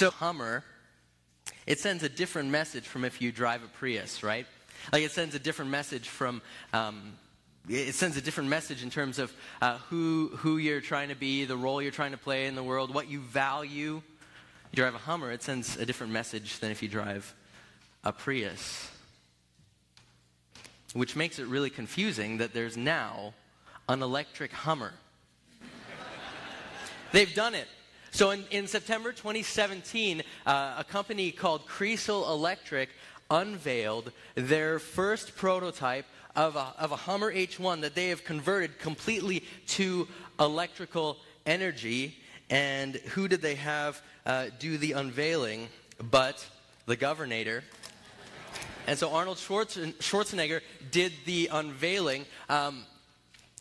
So, Hummer, it sends a different message from if you drive a Prius, right? Like it sends a different message from, um, it sends a different message in terms of uh, who, who you're trying to be, the role you're trying to play in the world, what you value. You drive a Hummer, it sends a different message than if you drive a Prius. Which makes it really confusing that there's now an electric Hummer. They've done it. So in, in September 2017, uh, a company called Kreisel Electric unveiled their first prototype of a, of a Hummer H1 that they have converted completely to electrical energy. And who did they have uh, do the unveiling but the governor? And so Arnold Schwarzenegger did the unveiling. Um,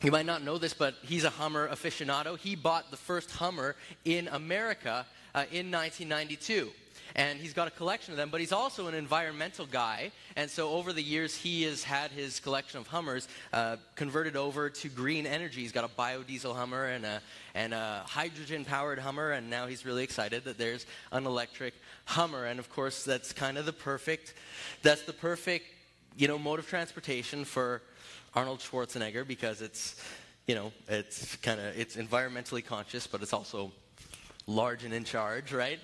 you might not know this, but he's a Hummer aficionado. He bought the first Hummer in America uh, in 1992. And he's got a collection of them, but he's also an environmental guy. And so over the years, he has had his collection of Hummers uh, converted over to green energy. He's got a biodiesel Hummer and a, and a hydrogen powered Hummer, and now he's really excited that there's an electric Hummer. And of course, that's kind of the perfect, that's the perfect, you know, mode of transportation for Arnold Schwarzenegger because it's, you know, it's kind of it's environmentally conscious, but it's also large and in charge, right?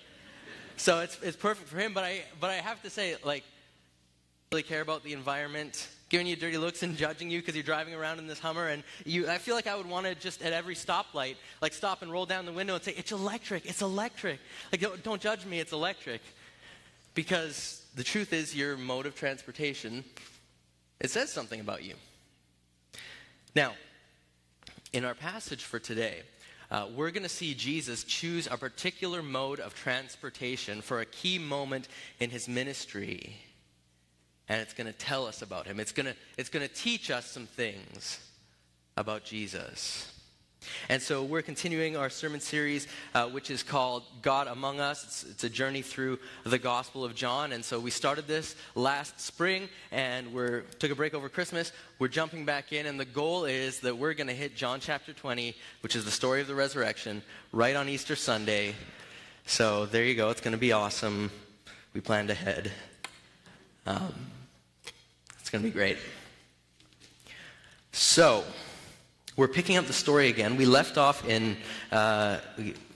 So it's it's perfect for him. But I but I have to say, like, really care about the environment, giving you dirty looks and judging you because you're driving around in this Hummer, and you. I feel like I would want to just at every stoplight, like, stop and roll down the window and say, "It's electric. It's electric." Like, don't, don't judge me. It's electric, because the truth is, your mode of transportation, it says something about you. Now, in our passage for today, uh, we're going to see Jesus choose a particular mode of transportation for a key moment in his ministry. And it's going to tell us about him. It's going to, it's going to teach us some things about Jesus. And so we're continuing our sermon series, uh, which is called God Among Us. It's, it's, a journey through the Gospel of John. And so we started this last spring, and we took a break over Christmas. We're jumping back in, and the goal is that we're going to hit John chapter 20, which is the story of the resurrection, right on Easter Sunday. So there you go. It's going to be awesome. We planned ahead. Um, it's going to be great. So, we're picking up the story again. We left off in uh,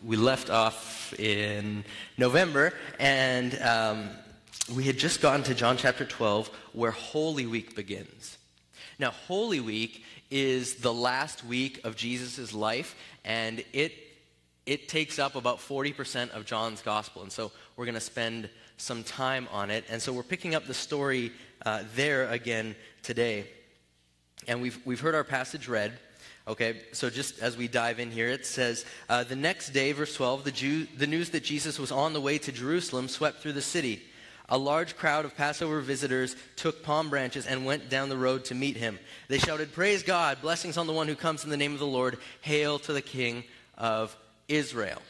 we, left off in November, and um, we had just gotten to John chapter 12, where Holy Week begins. Now, Holy Week is the last week of Jesus' life, and it it takes up about 40% of John's gospel. And so we're going to spend some time on it. And so we're picking up the story uh, there again today. And we've, we've heard our passage read. Okay, so just as we dive in here, it says, uh, The next day, verse 12, the, Jew, the news that Jesus was on the way to Jerusalem swept through the city. A large crowd of Passover visitors took palm branches and went down the road to meet him. They shouted, Praise God, blessings on the one who comes in the name of the Lord, hail to the King of Israel.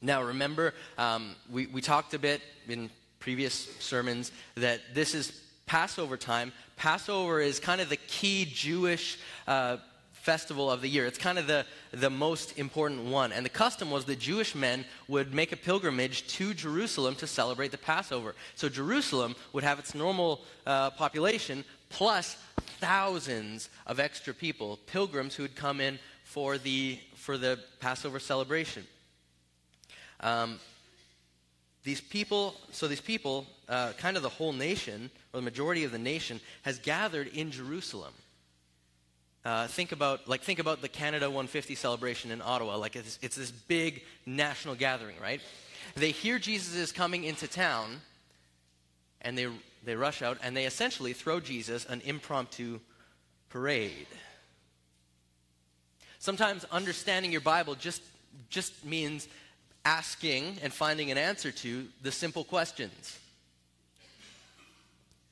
Now, remember, um, we, we talked a bit in previous sermons that this is Passover time. Passover is kind of the key Jewish uh, festival of the year. It's kind of the, the most important one. And the custom was that Jewish men would make a pilgrimage to Jerusalem to celebrate the Passover. So Jerusalem would have its normal uh, population plus thousands of extra people, pilgrims who would come in for the, for the Passover celebration. Um, these people, so these people, uh, kind of the whole nation, or the majority of the nation, has gathered in Jerusalem. Uh, think about like think about the Canada 150 celebration in Ottawa. Like it's, it's this big national gathering, right? They hear Jesus is coming into town, and they they rush out and they essentially throw Jesus an impromptu parade. Sometimes understanding your Bible just just means asking and finding an answer to the simple questions.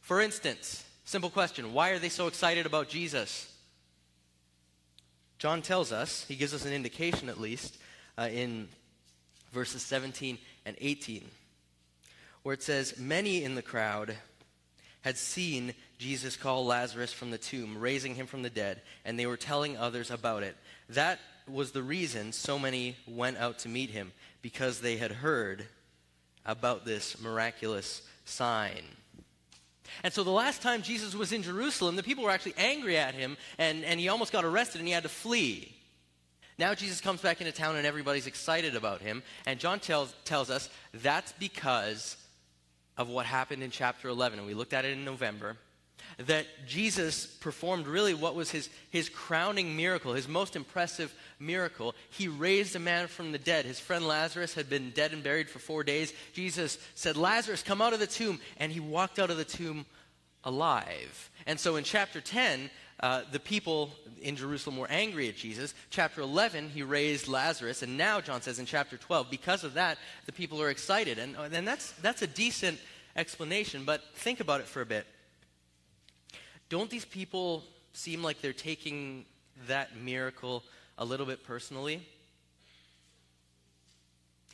For instance, simple question why are they so excited about Jesus? John tells us, he gives us an indication at least, uh, in verses 17 and 18, where it says, Many in the crowd had seen Jesus call Lazarus from the tomb, raising him from the dead, and they were telling others about it. That was the reason so many went out to meet him, because they had heard about this miraculous sign. And so the last time Jesus was in Jerusalem, the people were actually angry at him, and, and he almost got arrested and he had to flee. Now Jesus comes back into town and everybody's excited about him. And John tells, tells us that's because of what happened in chapter 11. And we looked at it in November. That Jesus performed really what was his, his crowning miracle, his most impressive miracle. He raised a man from the dead. His friend Lazarus had been dead and buried for four days. Jesus said, Lazarus, come out of the tomb. And he walked out of the tomb alive. And so in chapter 10, uh, the people in Jerusalem were angry at Jesus. Chapter 11, he raised Lazarus. And now, John says in chapter 12, because of that, the people are excited. And, uh, and that's, that's a decent explanation, but think about it for a bit. Don't these people seem like they're taking that miracle a little bit personally?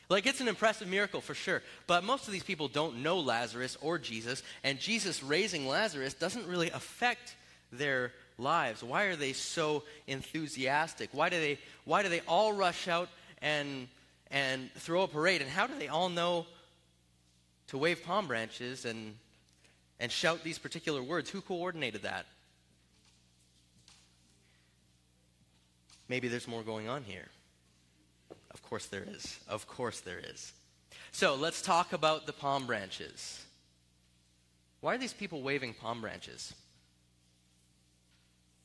Like, it's an impressive miracle for sure, but most of these people don't know Lazarus or Jesus, and Jesus raising Lazarus doesn't really affect their lives? Why are they so enthusiastic? Why do they, why do they all rush out and, and throw a parade? And how do they all know to wave palm branches and, and shout these particular words? Who coordinated that? Maybe there's more going on here. Of course there is. Of course there is. So let's talk about the palm branches. Why are these people waving palm branches?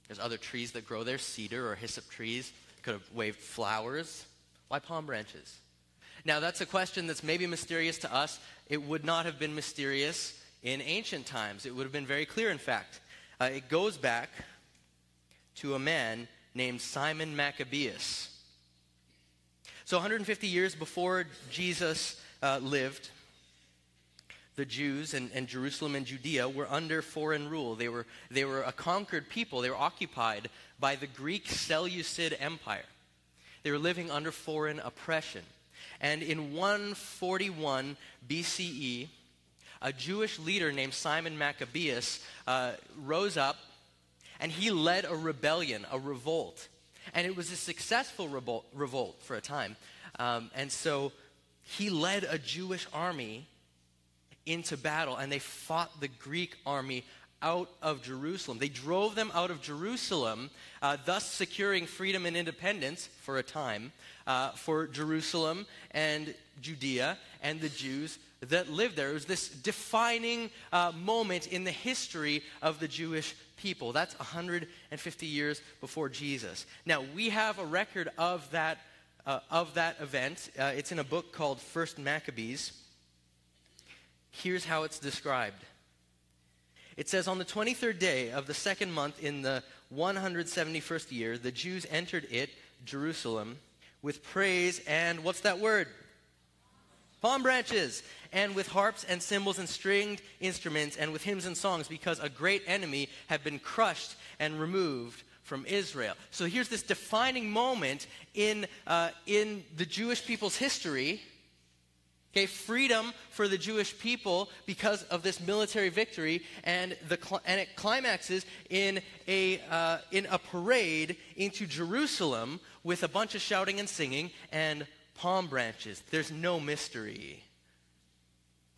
There's other trees that grow there, cedar or hyssop trees. Could have waved flowers. Why palm branches? Now, that's a question that's maybe mysterious to us. It would not have been mysterious in ancient times. It would have been very clear, in fact. Uh, it goes back to a man named Simon Maccabeus. So, 150 years before Jesus uh, lived, the Jews and, and Jerusalem and Judea were under foreign rule. They were, they were a conquered people. They were occupied by the Greek Seleucid Empire. They were living under foreign oppression. And in 141 BCE, a Jewish leader named Simon Maccabeus uh, rose up and he led a rebellion, a revolt. And it was a successful revolt, revolt for a time. Um, and so he led a Jewish army into battle and they fought the Greek army out of Jerusalem. They drove them out of Jerusalem, uh, thus securing freedom and independence for a time uh, for Jerusalem and Judea and the Jews that lived there. It was this defining uh, moment in the history of the Jewish people. That's 150 years before Jesus. Now, we have a record of that, uh, of that event. Uh, it's in a book called First Maccabees. Here's how it's described. It says, On the 23rd day of the second month in the 171st year, the Jews entered it, Jerusalem, with praise and what's that word? Palm branches, and with harps and cymbals and stringed instruments, and with hymns and songs, because a great enemy had been crushed and removed from Israel. So here's this defining moment in, uh, in the Jewish people's history Okay, freedom for the Jewish people because of this military victory, and, the, and it climaxes in a, uh, in a parade into Jerusalem with a bunch of shouting and singing and palm branches. There's no mystery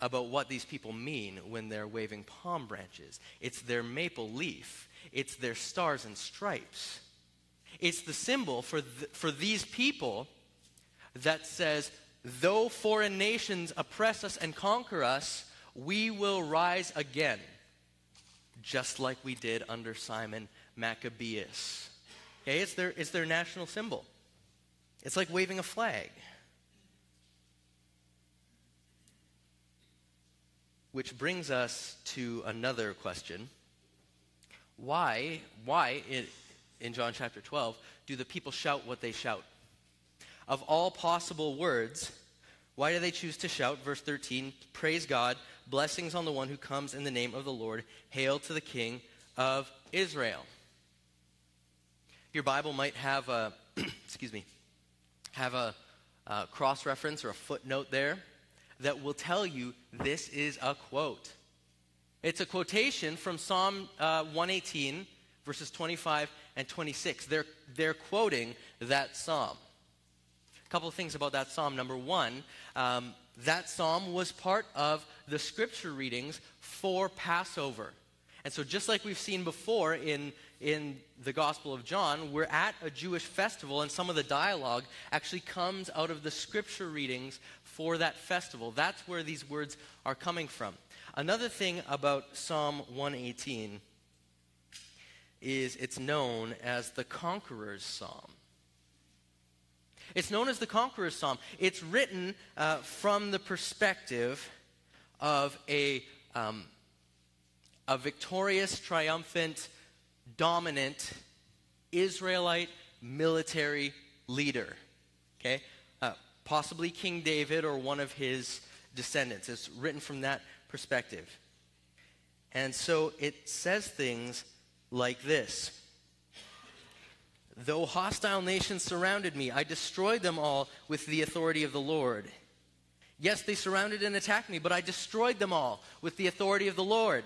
about what these people mean when they're waving palm branches. It's their maple leaf, it's their stars and stripes. It's the symbol for, th- for these people that says, Though foreign nations oppress us and conquer us, we will rise again, just like we did under Simon Maccabeus. Okay, it's their, it's their national symbol. It's like waving a flag. Which brings us to another question. Why, why in, in John chapter 12, do the people shout what they shout? of all possible words, why do they choose to shout? Verse 13 Praise God, blessings on the one who comes in the name of the Lord, hail to the King of Israel. Your Bible might have a, excuse me, have a, a cross reference or a footnote there that will tell you this is a quote. It's a quotation from Psalm uh, 118, verses 25 and 26. They're, they're quoting that psalm. A couple of things about that psalm. Number one, um, that psalm was part of the scripture readings for Passover. And so, just like we've seen before in, in the Gospel of John, we're at a Jewish festival, and some of the dialogue actually comes out of the scripture readings for that festival. That's where these words are coming from. Another thing about Psalm 118 is it's known as the Conqueror's Psalm. It's known as the Conqueror's Psalm. It's written uh, from the perspective of a um, a victorious, triumphant, dominant Israelite military leader. Okay? Uh, possibly King David or one of his descendants. It's written from that perspective. And so it says things like this Though hostile nations surrounded me, I destroyed them all with the authority of the Lord. Yes, they surrounded and attacked me, but I destroyed them all with the authority of the Lord.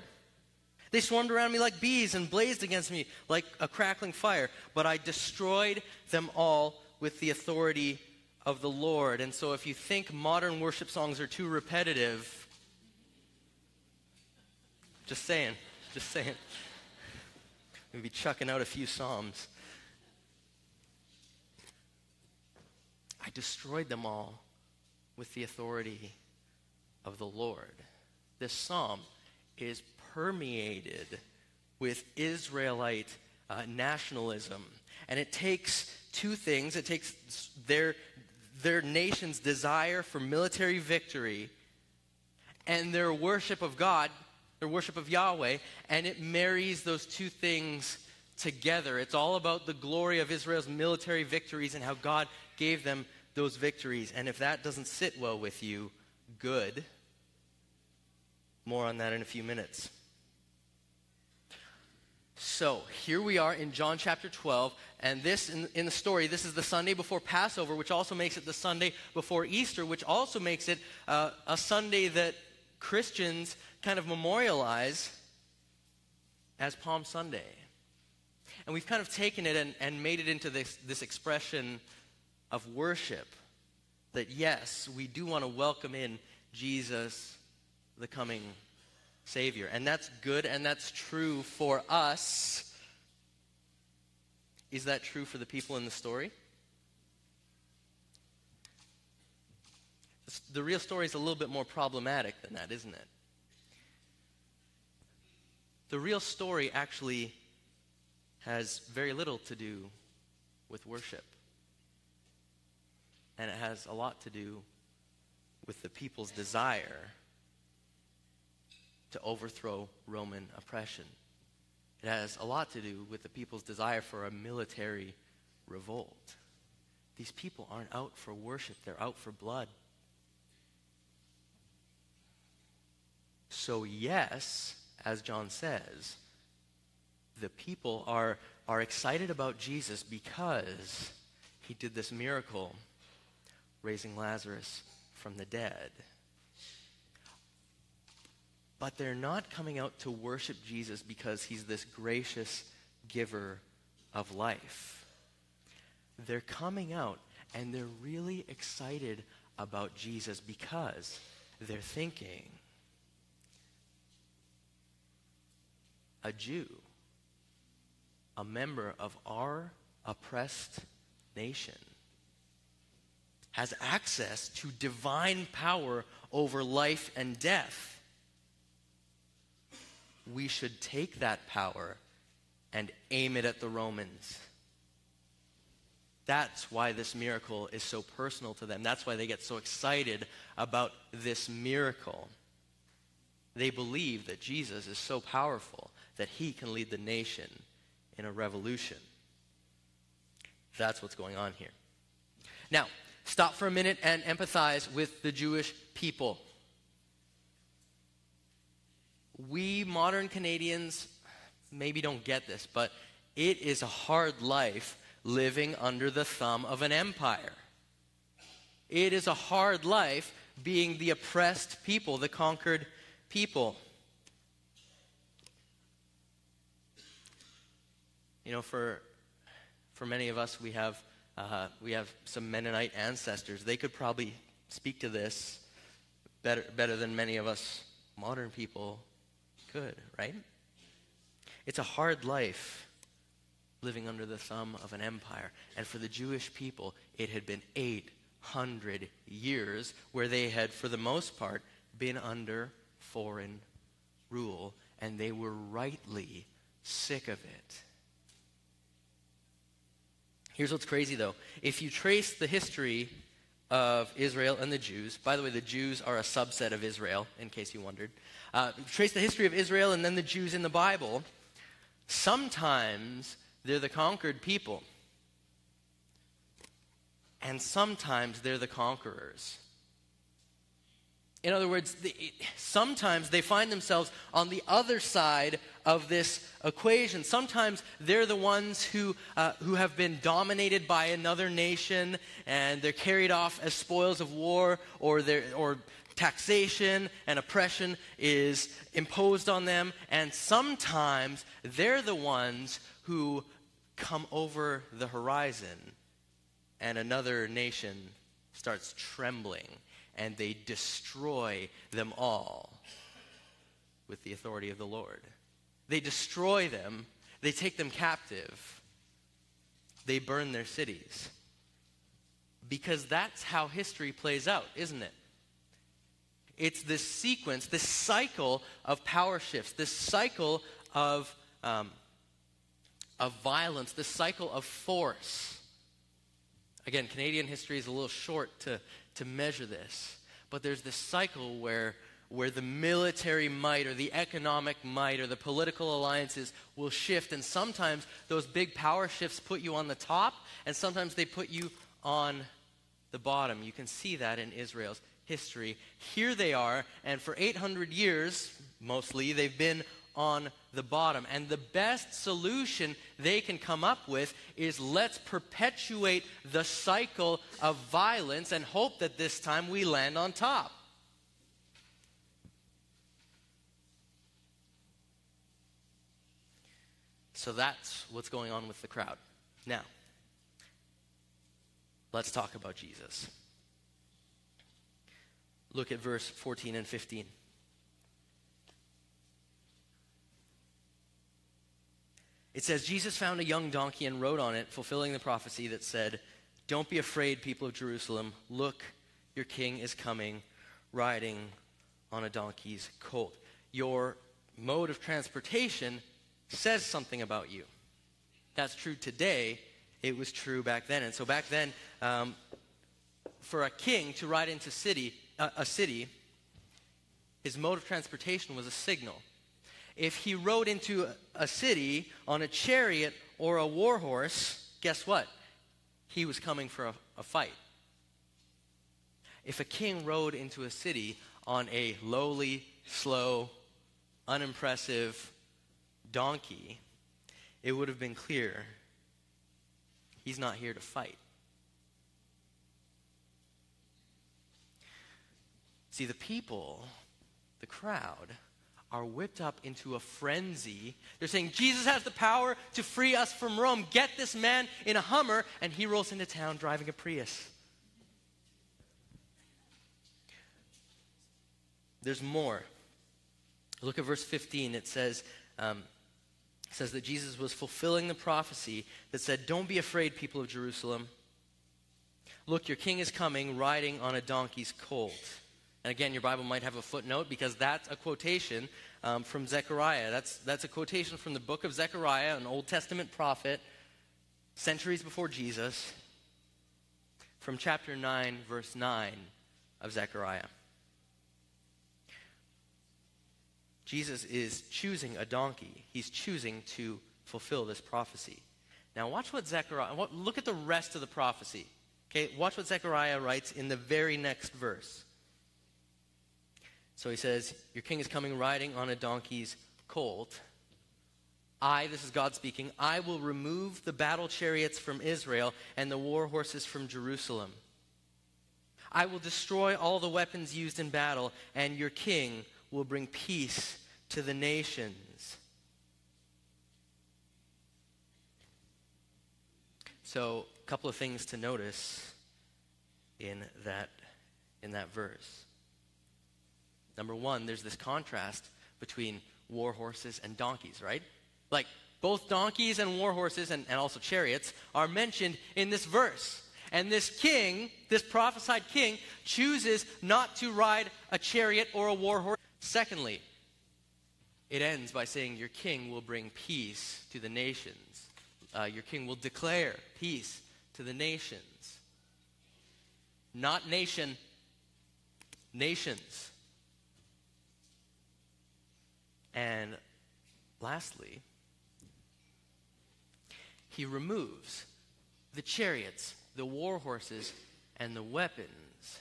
They swarmed around me like bees and blazed against me like a crackling fire, but I destroyed them all with the authority of the Lord. And so if you think modern worship songs are too repetitive, just saying, just saying. Maybe chucking out a few psalms. I destroyed them all with the authority of the Lord. This psalm is permeated with Israelite uh, nationalism. And it takes two things it takes their, their nation's desire for military victory and their worship of God, their worship of Yahweh, and it marries those two things together. It's all about the glory of Israel's military victories and how God gave them those victories. And if that doesn't sit well with you, good. More on that in a few minutes. So here we are in John chapter 12, and this in, in, the story, this is the Sunday before Passover, which also makes it the Sunday before Easter, which also makes it uh, a Sunday that Christians kind of memorialize as Palm Sunday. And we've kind of taken it and, and made it into this, this expression of worship that yes, we do want to welcome in Jesus, the coming Savior. And that's good and that's true for us. Is that true for the people in the story? The real story is a little bit more problematic than that, isn't it? The real story actually has very little to do with worship. And it has a lot to do with the people's desire to overthrow Roman oppression. It has a lot to do with the people's desire for a military revolt. These people aren't out for worship, they're out for blood. So, yes, as John says, the people are, are excited about Jesus because he did this miracle, raising Lazarus from the dead. But they're not coming out to worship Jesus because he's this gracious giver of life. They're coming out and they're really excited about Jesus because they're thinking a Jew, a member of our oppressed nation, has access to divine power over life and death we should take that power and aim it at the Romans. That's why this miracle is so personal to them. That's why they get so excited about this miracle. They believe that Jesus is so powerful that he can lead the nation in a revolution. That's what's going on here. Now, stop for a minute and empathize with the Jewish people we modern Canadians maybe don't get this, but it is a hard life living under the thumb of an empire. It is a hard life being the oppressed people, the conquered people. You know, for, for many of us, we have, uh, we have some Mennonite ancestors. They could probably speak to this better, better than many of us modern people could, right? It's a hard life living under the thumb of an empire. And for the Jewish people, it had been 800 years where they had, for the most part, been under foreign rule, and they were rightly sick of it. Here's what's crazy though. If you trace the history of Israel and the Jews, by the way, the Jews are a subset of Israel, in case you wondered. Uh, trace the history of Israel and then the Jews in the Bible. Sometimes they're the conquered people, and sometimes they're the conquerors. In other words, the, sometimes they find themselves on the other side of this equation. Sometimes they're the ones who, uh, who have been dominated by another nation and they're carried off as spoils of war or, or taxation and oppression is imposed on them. And sometimes they're the ones who come over the horizon and another nation starts trembling and they destroy them all with the authority of the Lord. They destroy them, they take them captive, they burn their cities. Because that's how history plays out, isn't it? It's this sequence, this cycle of power shifts, this cycle of, um, of violence, this cycle of force. Again, Canadian history is a little short to, to measure this. But there's this cycle where, where the military might or the economic might or the political alliances will shift. And sometimes those big power shifts put you on the top, and sometimes they put you on the bottom. You can see that in Israel's history. Here they are, and for 800 years, mostly, they've been on the bottom. And the best solution they can come up with is let's perpetuate the cycle of violence and hope that this time we land on top. So that's what's going on with the crowd. Now, let's talk about Jesus. Look at verse 14 and 15. It says, Jesus found a young donkey and rode on it, fulfilling the prophecy that said, Don't be afraid, people of Jerusalem. Look, your king is coming, riding on a donkey's colt. Your mode of transportation says something about you. That's true today. It was true back then. And so back then, um, for a king to ride into city, uh, a city, his mode of transportation was a signal if he rode into a city on a chariot or a war horse, guess what? He was coming for a, a fight. If a king rode into a city on a lowly, slow, unimpressive donkey, it would have been clear he's not here to fight. See, the people, the crowd, are whipped up into a frenzy. They're saying, Jesus has the power to free us from Rome. Get this man in a Hummer, and he rolls into town driving a Prius. There's more. Look at verse 15. It says, um, it says that Jesus was fulfilling the prophecy that said, Don't be afraid, people of Jerusalem. Look, your king is coming riding on a donkey's colt. And again, your Bible might have a footnote because that's a quotation um, from Zechariah. That's, that's a quotation from the book of Zechariah, an Old Testament prophet, centuries before Jesus, from chapter 9, verse 9 of Zechariah. Jesus is choosing a donkey. He's choosing to fulfill this prophecy. Now, watch what Zechariah, look at the rest of the prophecy. Okay, watch what Zechariah writes in the very next verse. So he says, Your king is coming riding on a donkey's colt. I, this is God speaking, I will remove the battle chariots from Israel and the war horses from Jerusalem. I will destroy all the weapons used in battle, and your king will bring peace to the nations. So, a couple of things to notice in that, in that verse. Number one, there's this contrast between war horses and donkeys, right? Like, both donkeys and war horses and, and also chariots are mentioned in this verse. And this king, this prophesied king, chooses not to ride a chariot or a war horse. Secondly, it ends by saying, Your king will bring peace to the nations. Uh, your king will declare peace to the nations. Not nation, nations. And lastly, he removes the chariots, the war horses, and the weapons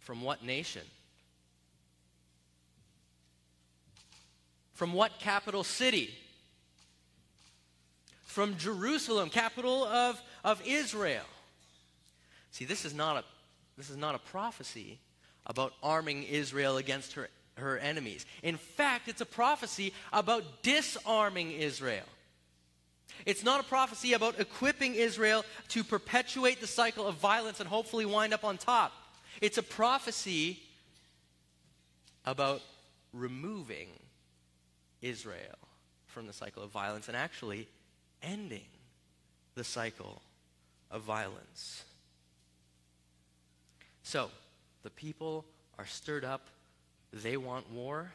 from what nation? From what capital city? From Jerusalem, capital of, of Israel. See, this is not a, this is not a prophecy about arming Israel against her, her enemies. In fact, it's a prophecy about disarming Israel. It's not a prophecy about equipping Israel to perpetuate the cycle of violence and hopefully wind up on top. It's a prophecy about removing Israel from the cycle of violence and actually ending the cycle of violence. So, the people are stirred up, they want war,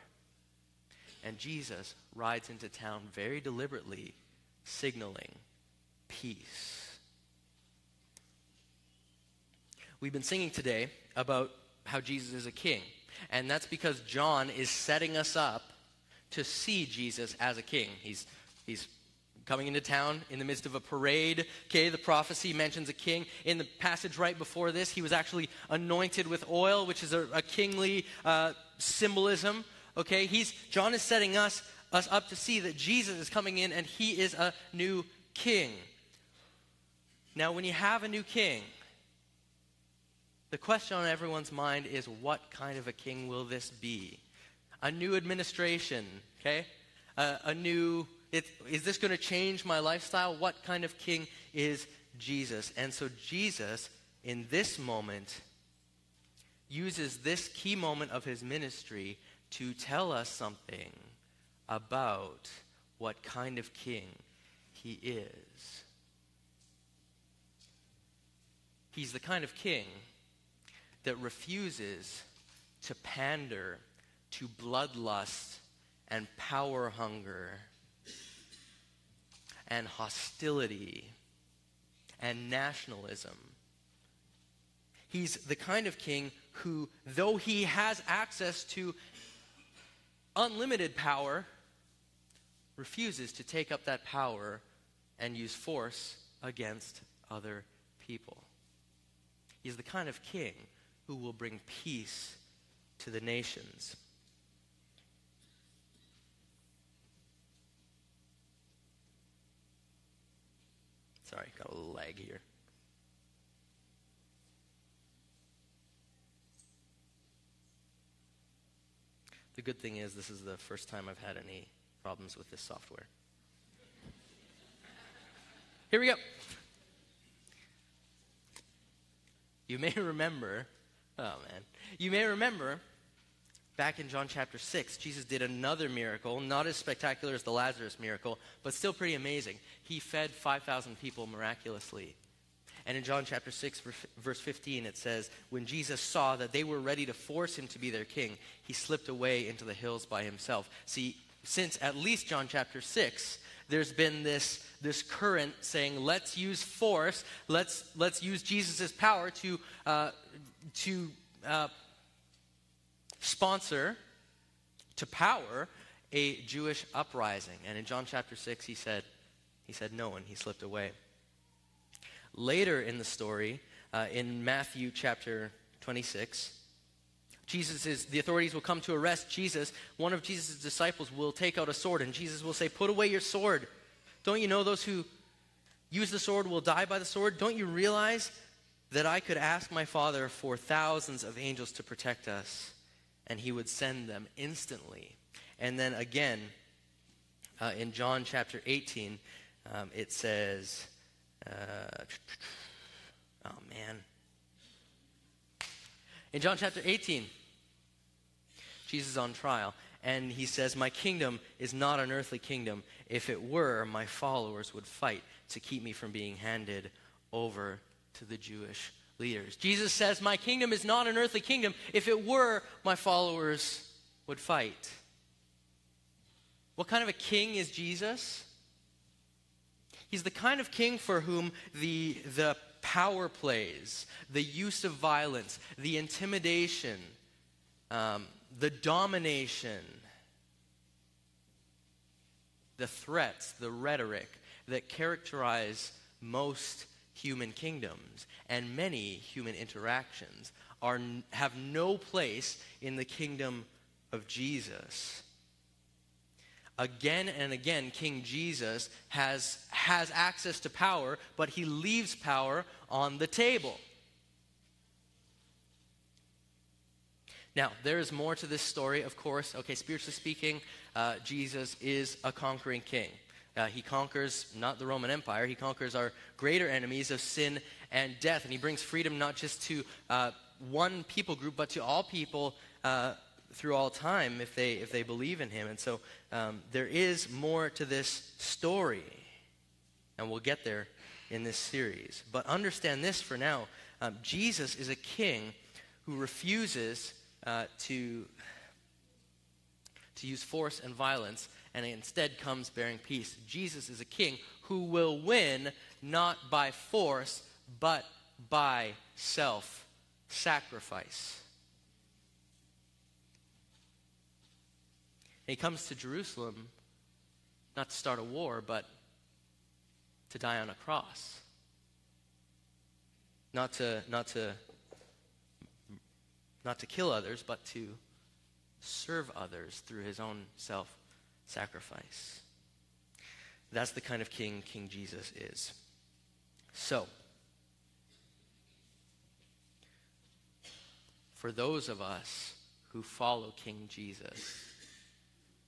and Jesus rides into town very deliberately, signaling peace. We've been singing today about how Jesus is a king, and that's because John is setting us up to see Jesus as a king. He's, he's coming into town in the midst of a parade. Okay, the prophecy mentions a king. In the passage right before this, he was actually anointed with oil, which is a, a kingly uh, symbolism. Okay, he's John is setting us us up to see that Jesus is coming in and he is a new king. Now, when you have a new king, the question on everyone's mind is what kind of a king will this be? A new administration, okay? Uh, a new it, is this going to change my lifestyle? What kind of king is Jesus? And so Jesus, in this moment, uses this key moment of his ministry to tell us something about what kind of king he is. He's the kind of king that refuses to pander to bloodlust and power hunger and hostility and nationalism. He's the kind of king who, though he has access to unlimited power, refuses to take up that power and use force against other people. He's the kind of king who will bring peace to the nations. Sorry, got a little lag here. The good thing is, this is the first time I've had any problems with this software. Here we go. You may remember, oh man, you may remember back in John chapter 6, Jesus did another miracle, not as spectacular as the Lazarus miracle, but still pretty amazing. He fed 5,000 people miraculously. And in John chapter 6, verse 15, it says, When Jesus saw that they were ready to force him to be their king, he slipped away into the hills by himself. See, since at least John chapter 6, there's been this, this current saying, let's use force, let's, let's use Jesus' power to, uh, to uh, sponsor, to power a Jewish uprising. And in John chapter 6, he said, he said no, and he slipped away. Later in the story, uh, in Matthew chapter 26, Jesus is, the authorities will come to arrest Jesus. One of Jesus' disciples will take out a sword, and Jesus will say, Put away your sword. Don't you know those who use the sword will die by the sword? Don't you realize that I could ask my Father for thousands of angels to protect us? and he would send them instantly. And then again, uh, in John chapter 18, um, it says, uh, oh man. In John chapter 18, Jesus is on trial. And he says, My kingdom is not an earthly kingdom. If it were, my followers would fight to keep me from being handed over to the Jewish leaders. Jesus says, My kingdom is not an earthly kingdom. If it were, my followers would fight. What kind of a king is Jesus? He's the kind of king for whom the, the power plays, the use of violence, the intimidation, um, the domination, the threats, the rhetoric that characterize most human kingdoms and many human interactions are, have no place in the kingdom of Jesus. Again and again, King Jesus has, has access to power, but he leaves power on the table. Now, there is more to this story, of course. Okay, spiritually speaking, uh, Jesus is a conquering king. Uh, he conquers not the Roman Empire, he conquers our greater enemies of sin and death. And he brings freedom not just to uh, one people group, but to all people uh, through all time if they, if they believe in him. And so um, there is more to this story. And we'll get there in this series. But understand this for now um, Jesus is a king who refuses uh, to, to use force and violence and instead comes bearing peace. Jesus is a king who will win not by force, but by self sacrifice. He comes to Jerusalem not to start a war, but to die on a cross. Not to, not to, not to kill others, but to serve others through his own self sacrifice. That's the kind of king King Jesus is. So, for those of us who follow King Jesus,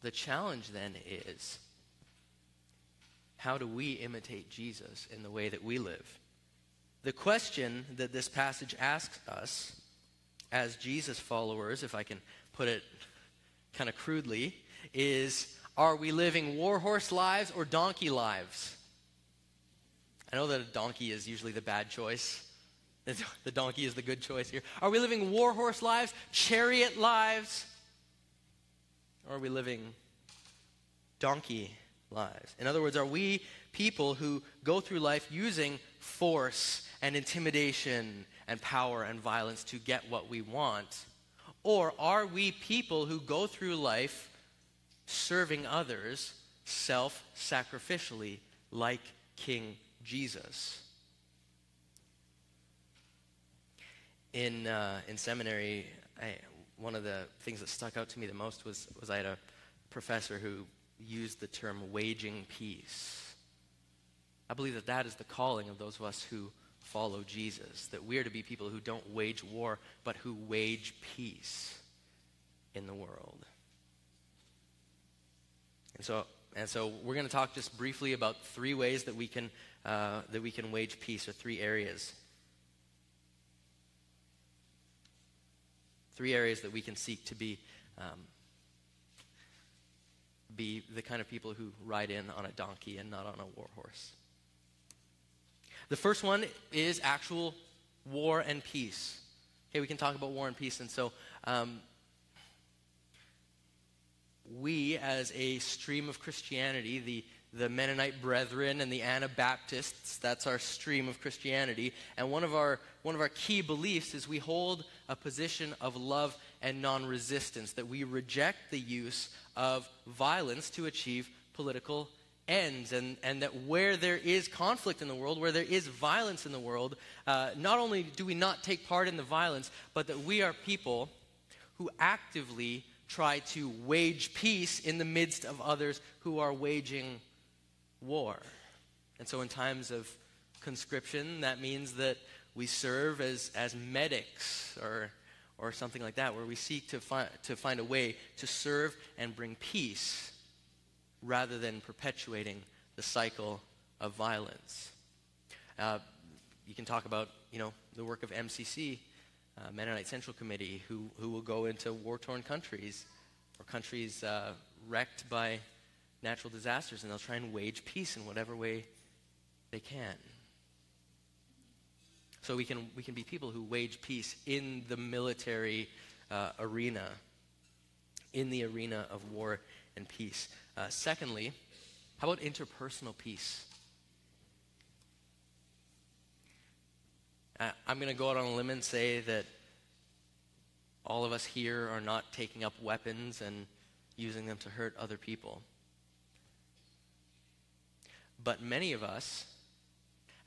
the challenge then is how do we imitate Jesus in the way that we live? The question that this passage asks us as Jesus followers, if I can put it kind of crudely, is are we living warhorse lives or donkey lives? I know that a donkey is usually the bad choice. The donkey is the good choice here. Are we living warhorse lives, chariot lives? Or are we living donkey lives? In other words, are we people who go through life using force and intimidation and power and violence to get what we want? Or are we people who go through life serving others self sacrificially, like King Jesus. In, uh, in seminary, I, one of the things that stuck out to me the most was, was I had a professor who used the term waging peace. I believe that that is the calling of those of us who follow Jesus, that we are to be people who don't wage war, but who wage peace in the world. And so, and so we're going to talk just briefly about three ways that we can, uh, that we can wage peace, or three areas. Three areas that we can seek to be, um, be the kind of people who ride in on a donkey and not on a war horse. The first one is actual war and peace. Okay, we can talk about war and peace. And so um, we, as a stream of Christianity, the, the Mennonite Brethren and the Anabaptists, that's our stream of Christianity. And one of, our, one of our key beliefs is we hold a position of love and non resistance, that we reject the use of violence to achieve political ends, and, and that where there is conflict in the world, where there is violence in the world, uh, not only do we not take part in the violence, but that we are people who actively try to wage peace in the midst of others who are waging war. And so, in times of conscription, that means that we serve as, as medics or, or something like that, where we seek to, fi- to find a way to serve and bring peace rather than perpetuating the cycle of violence. Uh, you can talk about, you know, the work of MCC uh, Mennonite Central Committee who, who will go into war torn countries or countries uh, wrecked by natural disasters, and they'll try and wage peace in whatever way they can. So we can, we can be people who wage peace in the military uh, arena, in the arena of war and peace. Uh, secondly, how about interpersonal peace? Uh, I'm going to go out on a limb and say that all of us here are not taking up weapons and using them to hurt other people. But many of us,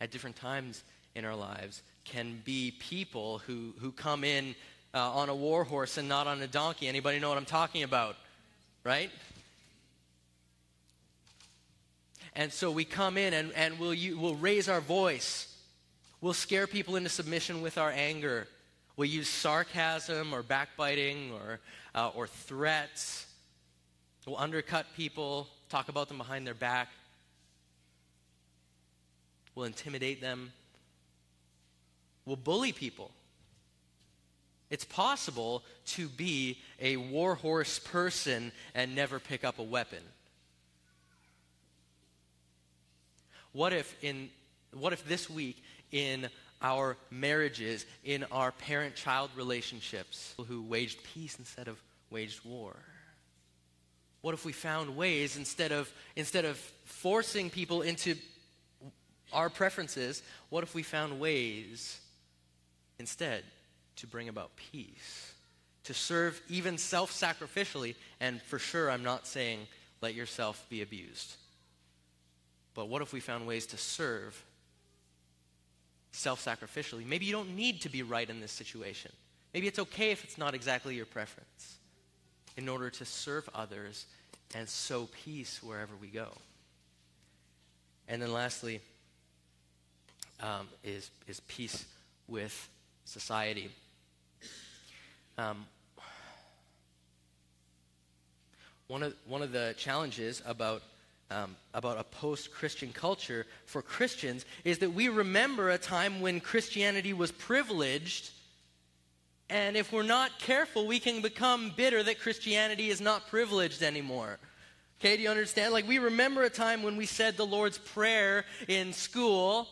at different times in our lives, can be people who, who come in uh, on a war horse and not on a donkey. Anybody know what I'm talking about? Right? And so we come in and, and we'll, we'll raise our voice. We'll scare people into submission with our anger. We'll use sarcasm or backbiting or, uh, or threats. We'll undercut people, talk about them behind their back. We'll intimidate them. We'll bully people. It's possible to be a warhorse person and never pick up a weapon. What if in what if this week in our marriages, in our parent-child relationships, who waged peace instead of waged war? What if we found ways instead of instead of forcing people into our preferences, what if we found ways instead to bring about peace? To serve even self sacrificially, and for sure, I'm not saying let yourself be abused. But what if we found ways to serve self sacrificially? Maybe you don't need to be right in this situation. Maybe it's okay if it's not exactly your preference in order to serve others and sow peace wherever we go. And then lastly, um, is, is peace with society. Um, one, of, one of the challenges about, um, about a post Christian culture for Christians is that we remember a time when Christianity was privileged. And if we're not careful, we can become bitter that Christianity is not privileged anymore. Okay, do you understand? Like, we remember a time when we said the Lord's Prayer in school,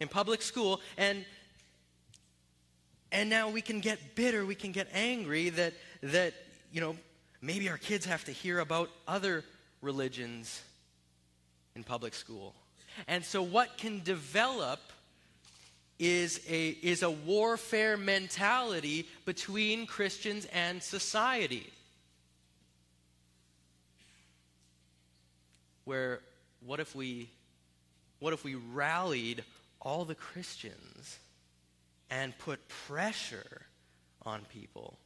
in public school, and and now we can get bitter, we can get angry that that you know maybe our kids have to hear about other religions in public school. And so what can develop is a, is a warfare mentality between Christians and society. Where what if we what if we rallied all the Christians and put pressure on people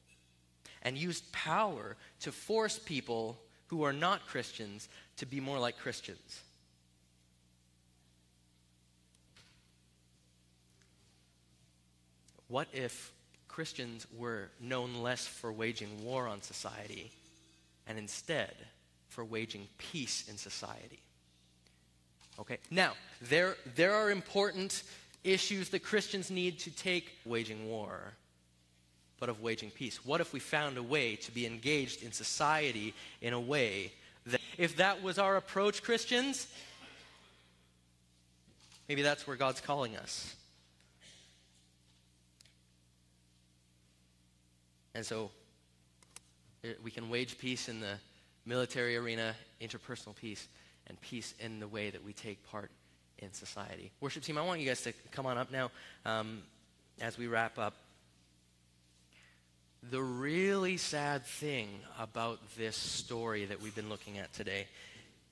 and used power to force people who are not Christians to be more like Christians. What if Christians were known less for waging war on society and instead for waging peace in society? Okay, now, there, there are important issues that Christians need to take waging war, but of waging peace. What if we found a way to be engaged in society in a way that, if that was our approach, Christians, maybe that's where God's calling us. And so eh, we can wage peace in the military arena, interpersonal peace and peace in the way that we take part in society. Worship team, I want you guys to come on up now um, as we wrap up. The really sad thing about this story that we've been looking at today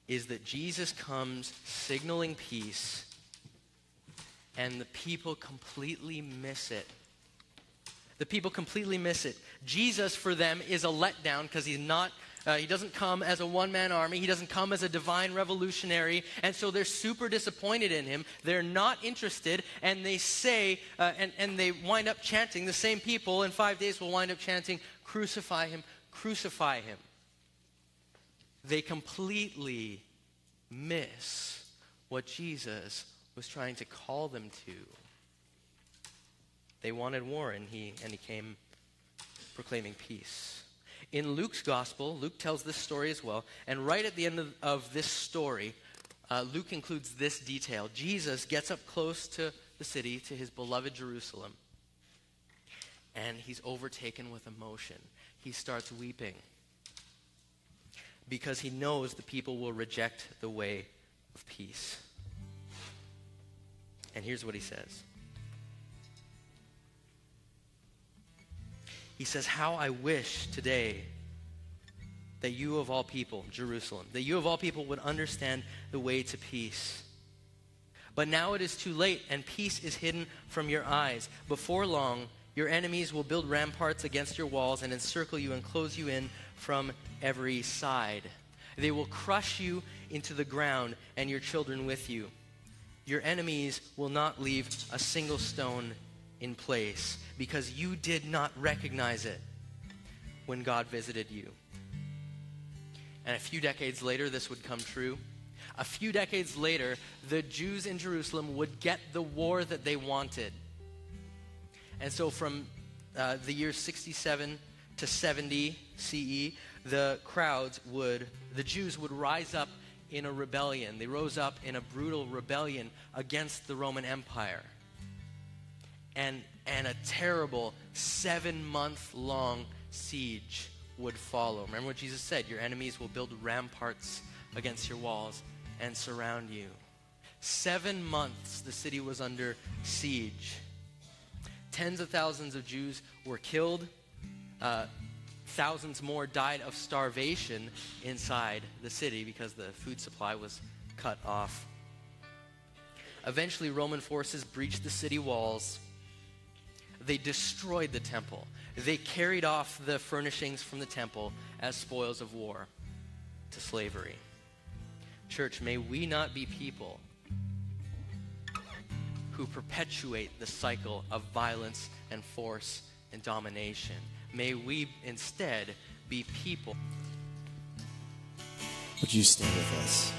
is that Jesus comes signaling peace, and the people completely miss it. The people completely miss it. Jesus, for them, is a letdown because he's not uh, he doesn't come as a one man army. He doesn't come as a divine revolutionary. And so they're super disappointed in him. They're not interested. And they say, uh, and, and they wind up chanting, the same people in five days will wind up chanting, Crucify him, crucify him. They completely miss what Jesus was trying to call them to. They wanted war, and he, and he came proclaiming peace. In Luke's gospel, Luke tells this story as well. And right at the end of, of this story, uh, Luke includes this detail Jesus gets up close to the city, to his beloved Jerusalem, and he's overtaken with emotion. He starts weeping because he knows the people will reject the way of peace. And here's what he says He says, How I wish today that you of all people, Jerusalem, that you of all people would understand the way to peace. But now it is too late, and peace is hidden from your eyes. Before long, your enemies will build ramparts against your walls and encircle you and close you in from every side. They will crush you into the ground and your children with you. Your enemies will not leave a single stone in place because you did not recognize it when God visited you. And a few decades later, this would come true. A few decades later, the Jews in Jerusalem would get the war that they wanted. And so, from uh, the year 67 to 70 CE, the crowds would, the Jews would rise up in a rebellion. They rose up in a brutal rebellion against the Roman Empire and, and a terrible seven month long siege would follow. Remember what Jesus said your enemies will build ramparts against your walls and surround you. Seven months the city was under siege. Tens of thousands of Jews were killed. Uh, thousands more died of starvation inside the city because the food supply was cut off. Eventually, Roman forces breached the city walls they destroyed the temple. They carried off the furnishings from the temple as spoils of war to slavery. Church, may we not be people who perpetuate the cycle of violence and force and domination. May we instead be people. Would you stand with us?